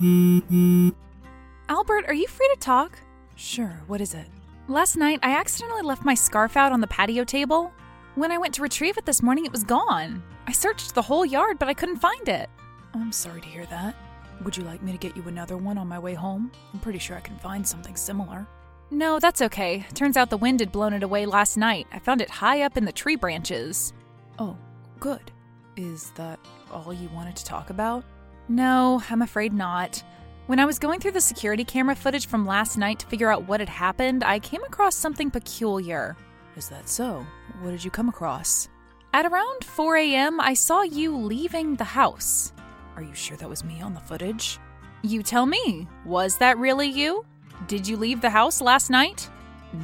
Albert, are you free to talk? Sure, what is it? Last night, I accidentally left my scarf out on the patio table. When I went to retrieve it this morning, it was gone. I searched the whole yard, but I couldn't find it. I'm sorry to hear that. Would you like me to get you another one on my way home? I'm pretty sure I can find something similar. No, that's okay. Turns out the wind had blown it away last night. I found it high up in the tree branches. Oh, good. Is that all you wanted to talk about? No, I'm afraid not. When I was going through the security camera footage from last night to figure out what had happened, I came across something peculiar. Is that so? What did you come across? At around 4 a.m., I saw you leaving the house. Are you sure that was me on the footage? You tell me. Was that really you? Did you leave the house last night?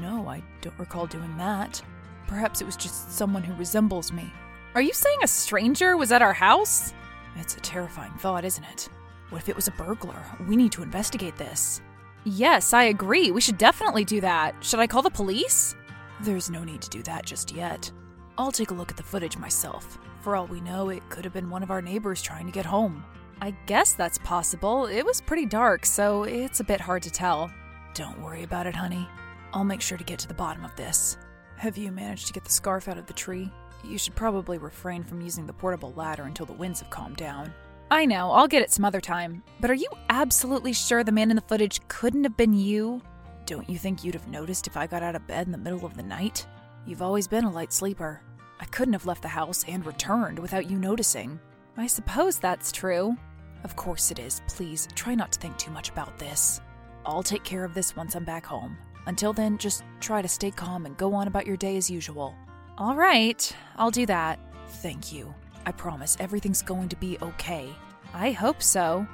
No, I don't recall doing that. Perhaps it was just someone who resembles me. Are you saying a stranger was at our house? It's a terrifying thought, isn't it? What if it was a burglar? We need to investigate this. Yes, I agree. We should definitely do that. Should I call the police? There's no need to do that just yet. I'll take a look at the footage myself. For all we know, it could have been one of our neighbors trying to get home. I guess that's possible. It was pretty dark, so it's a bit hard to tell. Don't worry about it, honey. I'll make sure to get to the bottom of this. Have you managed to get the scarf out of the tree? You should probably refrain from using the portable ladder until the winds have calmed down. I know, I'll get it some other time. But are you absolutely sure the man in the footage couldn't have been you? Don't you think you'd have noticed if I got out of bed in the middle of the night? You've always been a light sleeper. I couldn't have left the house and returned without you noticing. I suppose that's true. Of course it is. Please, try not to think too much about this. I'll take care of this once I'm back home. Until then, just try to stay calm and go on about your day as usual. All right, I'll do that. Thank you. I promise everything's going to be okay. I hope so.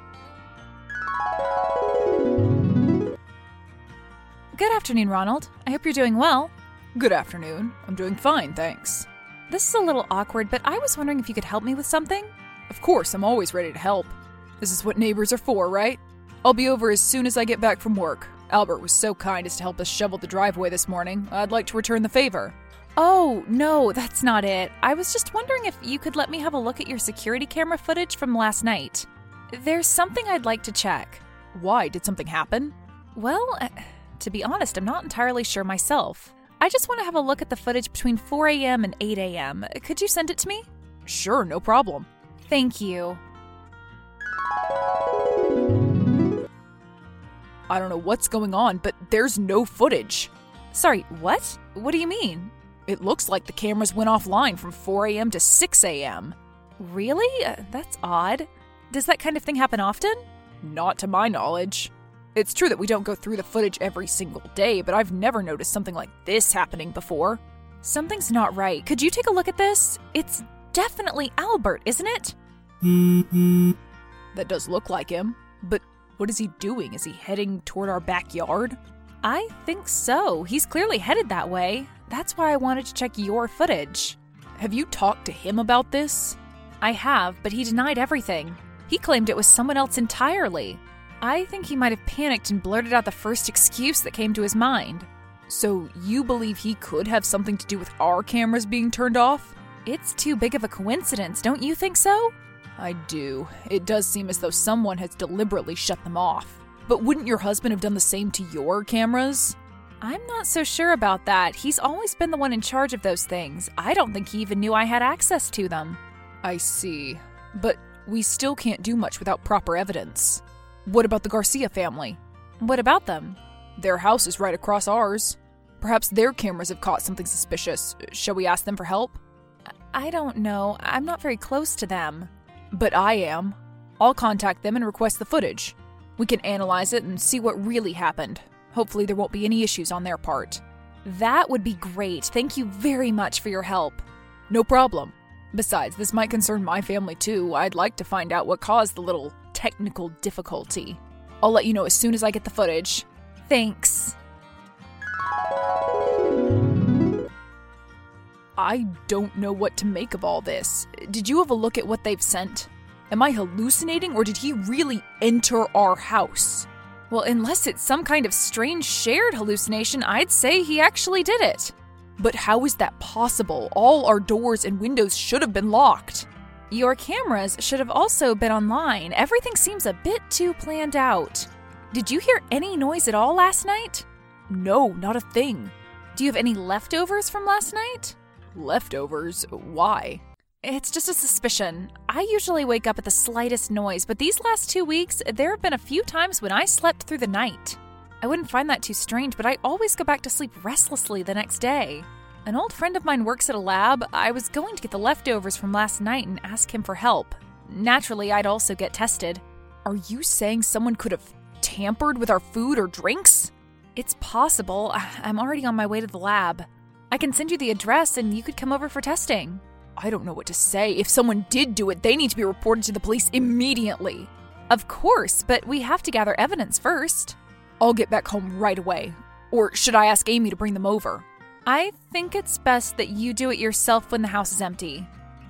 Good afternoon, Ronald. I hope you're doing well. Good afternoon. I'm doing fine, thanks. This is a little awkward, but I was wondering if you could help me with something? Of course, I'm always ready to help. This is what neighbors are for, right? I'll be over as soon as I get back from work. Albert was so kind as to help us shovel the driveway this morning. I'd like to return the favor. Oh, no, that's not it. I was just wondering if you could let me have a look at your security camera footage from last night. There's something I'd like to check. Why? Did something happen? Well, uh, to be honest, I'm not entirely sure myself. I just want to have a look at the footage between 4 a.m. and 8 a.m. Could you send it to me? Sure, no problem. Thank you. I don't know what's going on, but there's no footage. Sorry, what? What do you mean? It looks like the cameras went offline from 4 a.m. to 6 a.m. Really? Uh, that's odd. Does that kind of thing happen often? Not to my knowledge. It's true that we don't go through the footage every single day, but I've never noticed something like this happening before. Something's not right. Could you take a look at this? It's definitely Albert, isn't it? That does look like him. But what is he doing? Is he heading toward our backyard? I think so. He's clearly headed that way. That's why I wanted to check your footage. Have you talked to him about this? I have, but he denied everything. He claimed it was someone else entirely. I think he might have panicked and blurted out the first excuse that came to his mind. So you believe he could have something to do with our cameras being turned off? It's too big of a coincidence, don't you think so? I do. It does seem as though someone has deliberately shut them off. But wouldn't your husband have done the same to your cameras? I'm not so sure about that. He's always been the one in charge of those things. I don't think he even knew I had access to them. I see. But we still can't do much without proper evidence. What about the Garcia family? What about them? Their house is right across ours. Perhaps their cameras have caught something suspicious. Shall we ask them for help? I don't know. I'm not very close to them. But I am. I'll contact them and request the footage. We can analyze it and see what really happened. Hopefully, there won't be any issues on their part. That would be great. Thank you very much for your help. No problem. Besides, this might concern my family too. I'd like to find out what caused the little technical difficulty. I'll let you know as soon as I get the footage. Thanks. I don't know what to make of all this. Did you have a look at what they've sent? Am I hallucinating or did he really enter our house? Well, unless it's some kind of strange shared hallucination, I'd say he actually did it. But how is that possible? All our doors and windows should have been locked. Your cameras should have also been online. Everything seems a bit too planned out. Did you hear any noise at all last night? No, not a thing. Do you have any leftovers from last night? Leftovers? Why? It's just a suspicion. I usually wake up at the slightest noise, but these last two weeks, there have been a few times when I slept through the night. I wouldn't find that too strange, but I always go back to sleep restlessly the next day. An old friend of mine works at a lab. I was going to get the leftovers from last night and ask him for help. Naturally, I'd also get tested. Are you saying someone could have tampered with our food or drinks? It's possible. I'm already on my way to the lab. I can send you the address and you could come over for testing. I don't know what to say. If someone did do it, they need to be reported to the police immediately. Of course, but we have to gather evidence first. I'll get back home right away. Or should I ask Amy to bring them over? I think it's best that you do it yourself when the house is empty.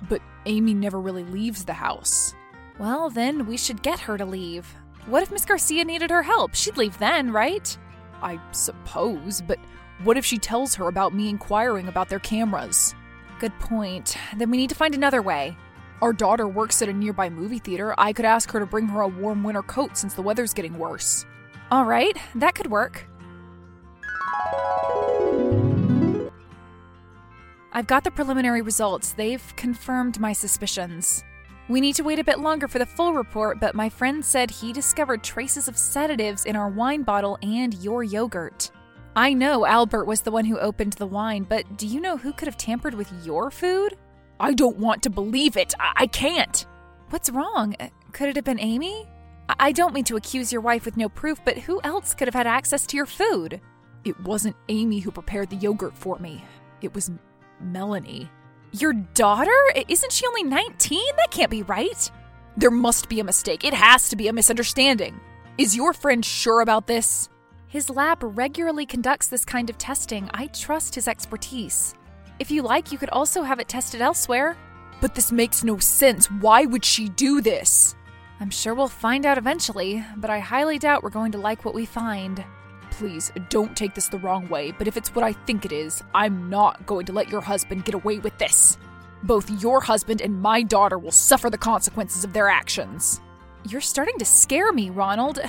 But Amy never really leaves the house. Well, then we should get her to leave. What if Miss Garcia needed her help? She'd leave then, right? I suppose, but what if she tells her about me inquiring about their cameras? Good point. Then we need to find another way. Our daughter works at a nearby movie theater. I could ask her to bring her a warm winter coat since the weather's getting worse. All right, that could work. I've got the preliminary results. They've confirmed my suspicions. We need to wait a bit longer for the full report, but my friend said he discovered traces of sedatives in our wine bottle and your yogurt. I know Albert was the one who opened the wine, but do you know who could have tampered with your food? I don't want to believe it. I, I can't. What's wrong? Uh, could it have been Amy? I-, I don't mean to accuse your wife with no proof, but who else could have had access to your food? It wasn't Amy who prepared the yogurt for me. It was Melanie. Your daughter? Isn't she only 19? That can't be right. There must be a mistake. It has to be a misunderstanding. Is your friend sure about this? His lab regularly conducts this kind of testing. I trust his expertise. If you like, you could also have it tested elsewhere. But this makes no sense. Why would she do this? I'm sure we'll find out eventually, but I highly doubt we're going to like what we find. Please, don't take this the wrong way, but if it's what I think it is, I'm not going to let your husband get away with this. Both your husband and my daughter will suffer the consequences of their actions. You're starting to scare me, Ronald.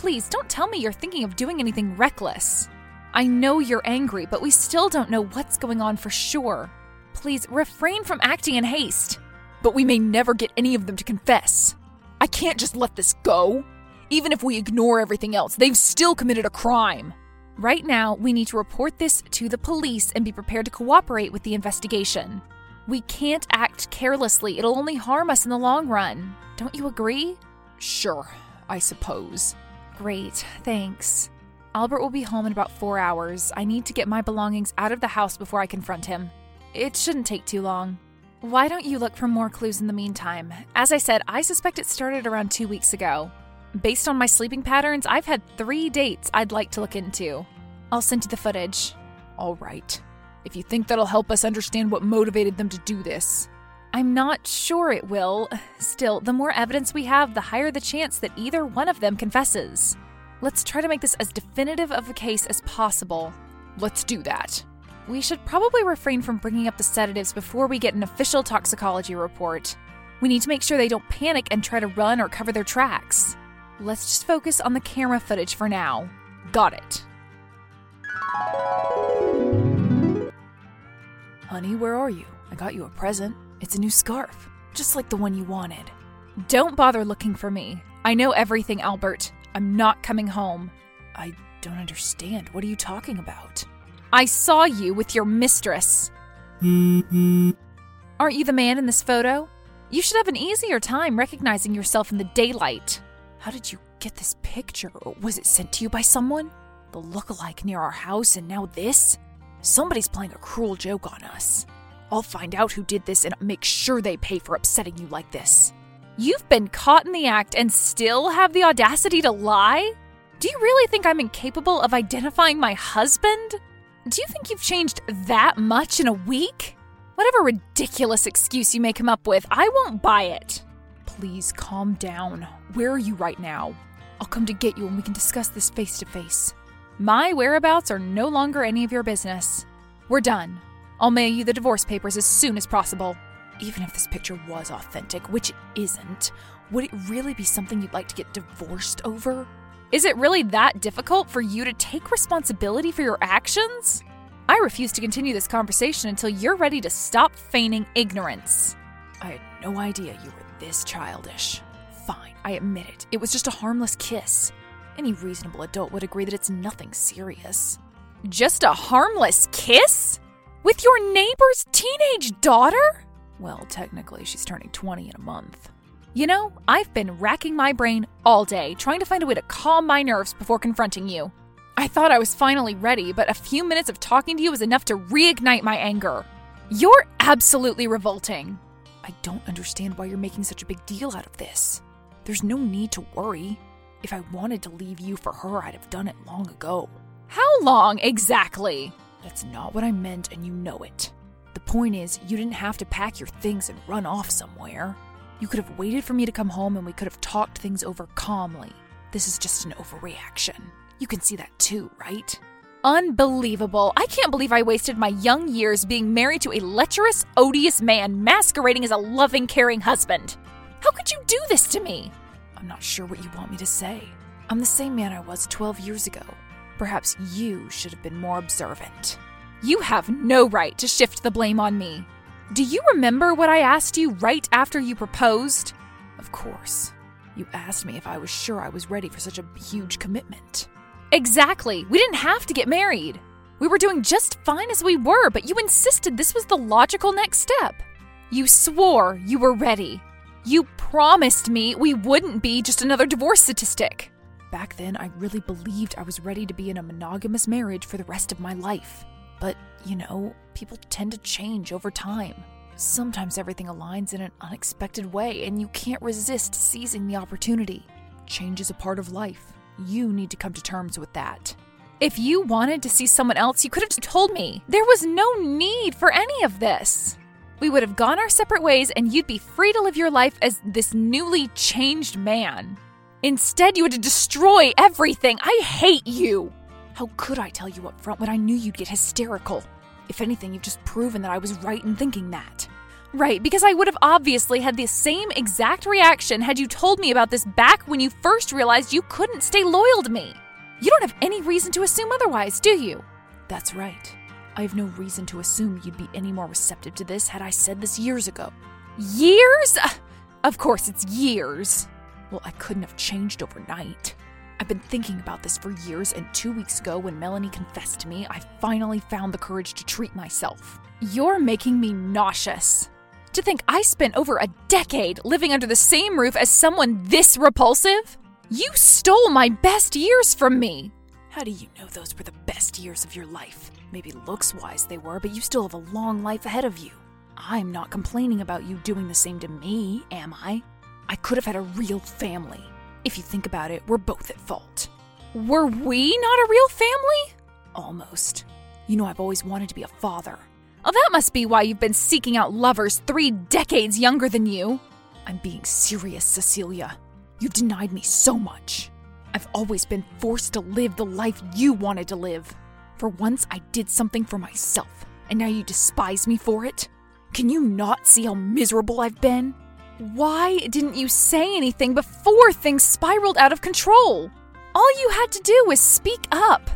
Please don't tell me you're thinking of doing anything reckless. I know you're angry, but we still don't know what's going on for sure. Please refrain from acting in haste. But we may never get any of them to confess. I can't just let this go. Even if we ignore everything else, they've still committed a crime. Right now, we need to report this to the police and be prepared to cooperate with the investigation. We can't act carelessly, it'll only harm us in the long run. Don't you agree? Sure, I suppose. Great, thanks. Albert will be home in about four hours. I need to get my belongings out of the house before I confront him. It shouldn't take too long. Why don't you look for more clues in the meantime? As I said, I suspect it started around two weeks ago. Based on my sleeping patterns, I've had three dates I'd like to look into. I'll send you the footage. All right. If you think that'll help us understand what motivated them to do this. I'm not sure it will. Still, the more evidence we have, the higher the chance that either one of them confesses. Let's try to make this as definitive of a case as possible. Let's do that. We should probably refrain from bringing up the sedatives before we get an official toxicology report. We need to make sure they don't panic and try to run or cover their tracks. Let's just focus on the camera footage for now. Got it. Honey, where are you? I got you a present. It's a new scarf, just like the one you wanted. Don't bother looking for me. I know everything, Albert. I'm not coming home. I don't understand. What are you talking about? I saw you with your mistress. Aren't you the man in this photo? You should have an easier time recognizing yourself in the daylight. How did you get this picture? Was it sent to you by someone? The look-alike near our house, and now this? Somebody's playing a cruel joke on us. I'll find out who did this and make sure they pay for upsetting you like this. You've been caught in the act and still have the audacity to lie? Do you really think I'm incapable of identifying my husband? Do you think you've changed that much in a week? Whatever ridiculous excuse you may come up with, I won't buy it. Please calm down. Where are you right now? I'll come to get you and we can discuss this face to face. My whereabouts are no longer any of your business. We're done. I'll mail you the divorce papers as soon as possible. Even if this picture was authentic, which it isn't, would it really be something you'd like to get divorced over? Is it really that difficult for you to take responsibility for your actions? I refuse to continue this conversation until you're ready to stop feigning ignorance. I had no idea you were this childish. Fine, I admit it. It was just a harmless kiss. Any reasonable adult would agree that it's nothing serious. Just a harmless kiss? With your neighbor's teenage daughter? Well, technically, she's turning 20 in a month. You know, I've been racking my brain all day trying to find a way to calm my nerves before confronting you. I thought I was finally ready, but a few minutes of talking to you was enough to reignite my anger. You're absolutely revolting. I don't understand why you're making such a big deal out of this. There's no need to worry. If I wanted to leave you for her, I'd have done it long ago. How long exactly? That's not what I meant, and you know it. The point is, you didn't have to pack your things and run off somewhere. You could have waited for me to come home and we could have talked things over calmly. This is just an overreaction. You can see that too, right? Unbelievable. I can't believe I wasted my young years being married to a lecherous, odious man masquerading as a loving, caring husband. How could you do this to me? I'm not sure what you want me to say. I'm the same man I was 12 years ago. Perhaps you should have been more observant. You have no right to shift the blame on me. Do you remember what I asked you right after you proposed? Of course. You asked me if I was sure I was ready for such a huge commitment. Exactly. We didn't have to get married. We were doing just fine as we were, but you insisted this was the logical next step. You swore you were ready. You promised me we wouldn't be just another divorce statistic. Back then, I really believed I was ready to be in a monogamous marriage for the rest of my life. But, you know, people tend to change over time. Sometimes everything aligns in an unexpected way, and you can't resist seizing the opportunity. Change is a part of life. You need to come to terms with that. If you wanted to see someone else, you could have just told me. There was no need for any of this. We would have gone our separate ways, and you'd be free to live your life as this newly changed man. Instead, you had to destroy everything. I hate you. How could I tell you up front when I knew you'd get hysterical? If anything, you've just proven that I was right in thinking that. Right, because I would have obviously had the same exact reaction had you told me about this back when you first realized you couldn't stay loyal to me. You don't have any reason to assume otherwise, do you? That's right. I have no reason to assume you'd be any more receptive to this had I said this years ago. Years? Of course, it's years. Well, I couldn't have changed overnight. I've been thinking about this for years, and two weeks ago, when Melanie confessed to me, I finally found the courage to treat myself. You're making me nauseous. To think I spent over a decade living under the same roof as someone this repulsive? You stole my best years from me. How do you know those were the best years of your life? Maybe looks wise they were, but you still have a long life ahead of you. I'm not complaining about you doing the same to me, am I? I could have had a real family. If you think about it, we're both at fault. Were we not a real family? Almost. You know, I've always wanted to be a father. Oh, that must be why you've been seeking out lovers three decades younger than you. I'm being serious, Cecilia. You've denied me so much. I've always been forced to live the life you wanted to live. For once, I did something for myself, and now you despise me for it? Can you not see how miserable I've been? Why didn't you say anything before things spiraled out of control? All you had to do was speak up.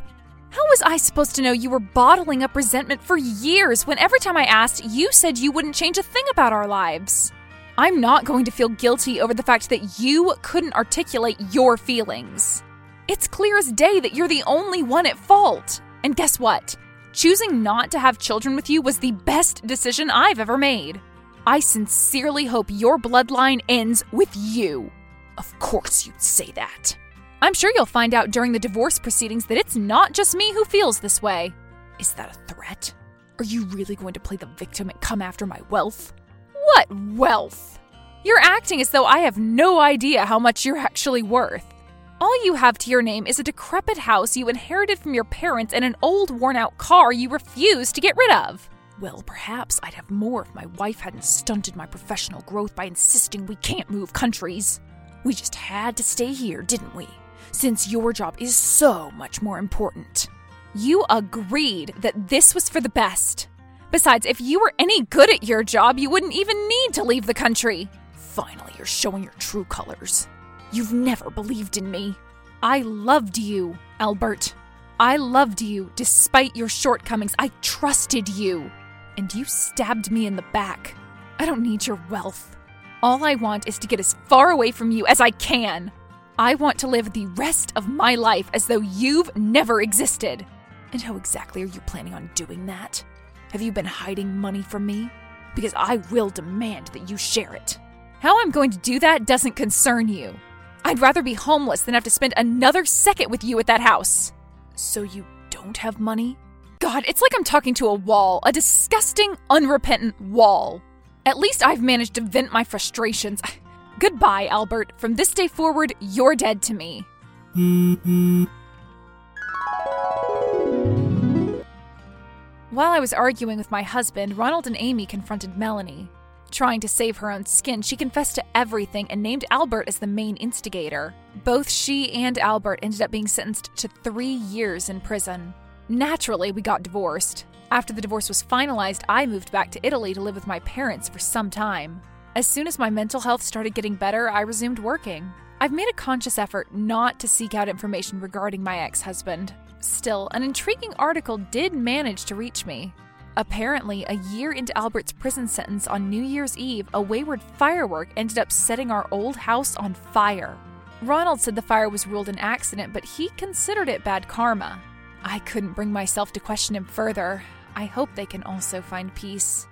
How was I supposed to know you were bottling up resentment for years when every time I asked, you said you wouldn't change a thing about our lives? I'm not going to feel guilty over the fact that you couldn't articulate your feelings. It's clear as day that you're the only one at fault. And guess what? Choosing not to have children with you was the best decision I've ever made. I sincerely hope your bloodline ends with you. Of course you'd say that. I'm sure you'll find out during the divorce proceedings that it's not just me who feels this way. Is that a threat? Are you really going to play the victim and come after my wealth? What wealth? You're acting as though I have no idea how much you're actually worth. All you have to your name is a decrepit house you inherited from your parents and an old worn out car you refuse to get rid of. Well, perhaps I'd have more if my wife hadn't stunted my professional growth by insisting we can't move countries. We just had to stay here, didn't we? Since your job is so much more important. You agreed that this was for the best. Besides, if you were any good at your job, you wouldn't even need to leave the country. Finally, you're showing your true colors. You've never believed in me. I loved you, Albert. I loved you despite your shortcomings. I trusted you. And you stabbed me in the back. I don't need your wealth. All I want is to get as far away from you as I can. I want to live the rest of my life as though you've never existed. And how exactly are you planning on doing that? Have you been hiding money from me? Because I will demand that you share it. How I'm going to do that doesn't concern you. I'd rather be homeless than have to spend another second with you at that house. So you don't have money? God, it's like I'm talking to a wall, a disgusting, unrepentant wall. At least I've managed to vent my frustrations. Goodbye, Albert. From this day forward, you're dead to me. While I was arguing with my husband, Ronald and Amy confronted Melanie. Trying to save her own skin, she confessed to everything and named Albert as the main instigator. Both she and Albert ended up being sentenced to three years in prison. Naturally, we got divorced. After the divorce was finalized, I moved back to Italy to live with my parents for some time. As soon as my mental health started getting better, I resumed working. I've made a conscious effort not to seek out information regarding my ex husband. Still, an intriguing article did manage to reach me. Apparently, a year into Albert's prison sentence on New Year's Eve, a wayward firework ended up setting our old house on fire. Ronald said the fire was ruled an accident, but he considered it bad karma. I couldn't bring myself to question him further. I hope they can also find peace.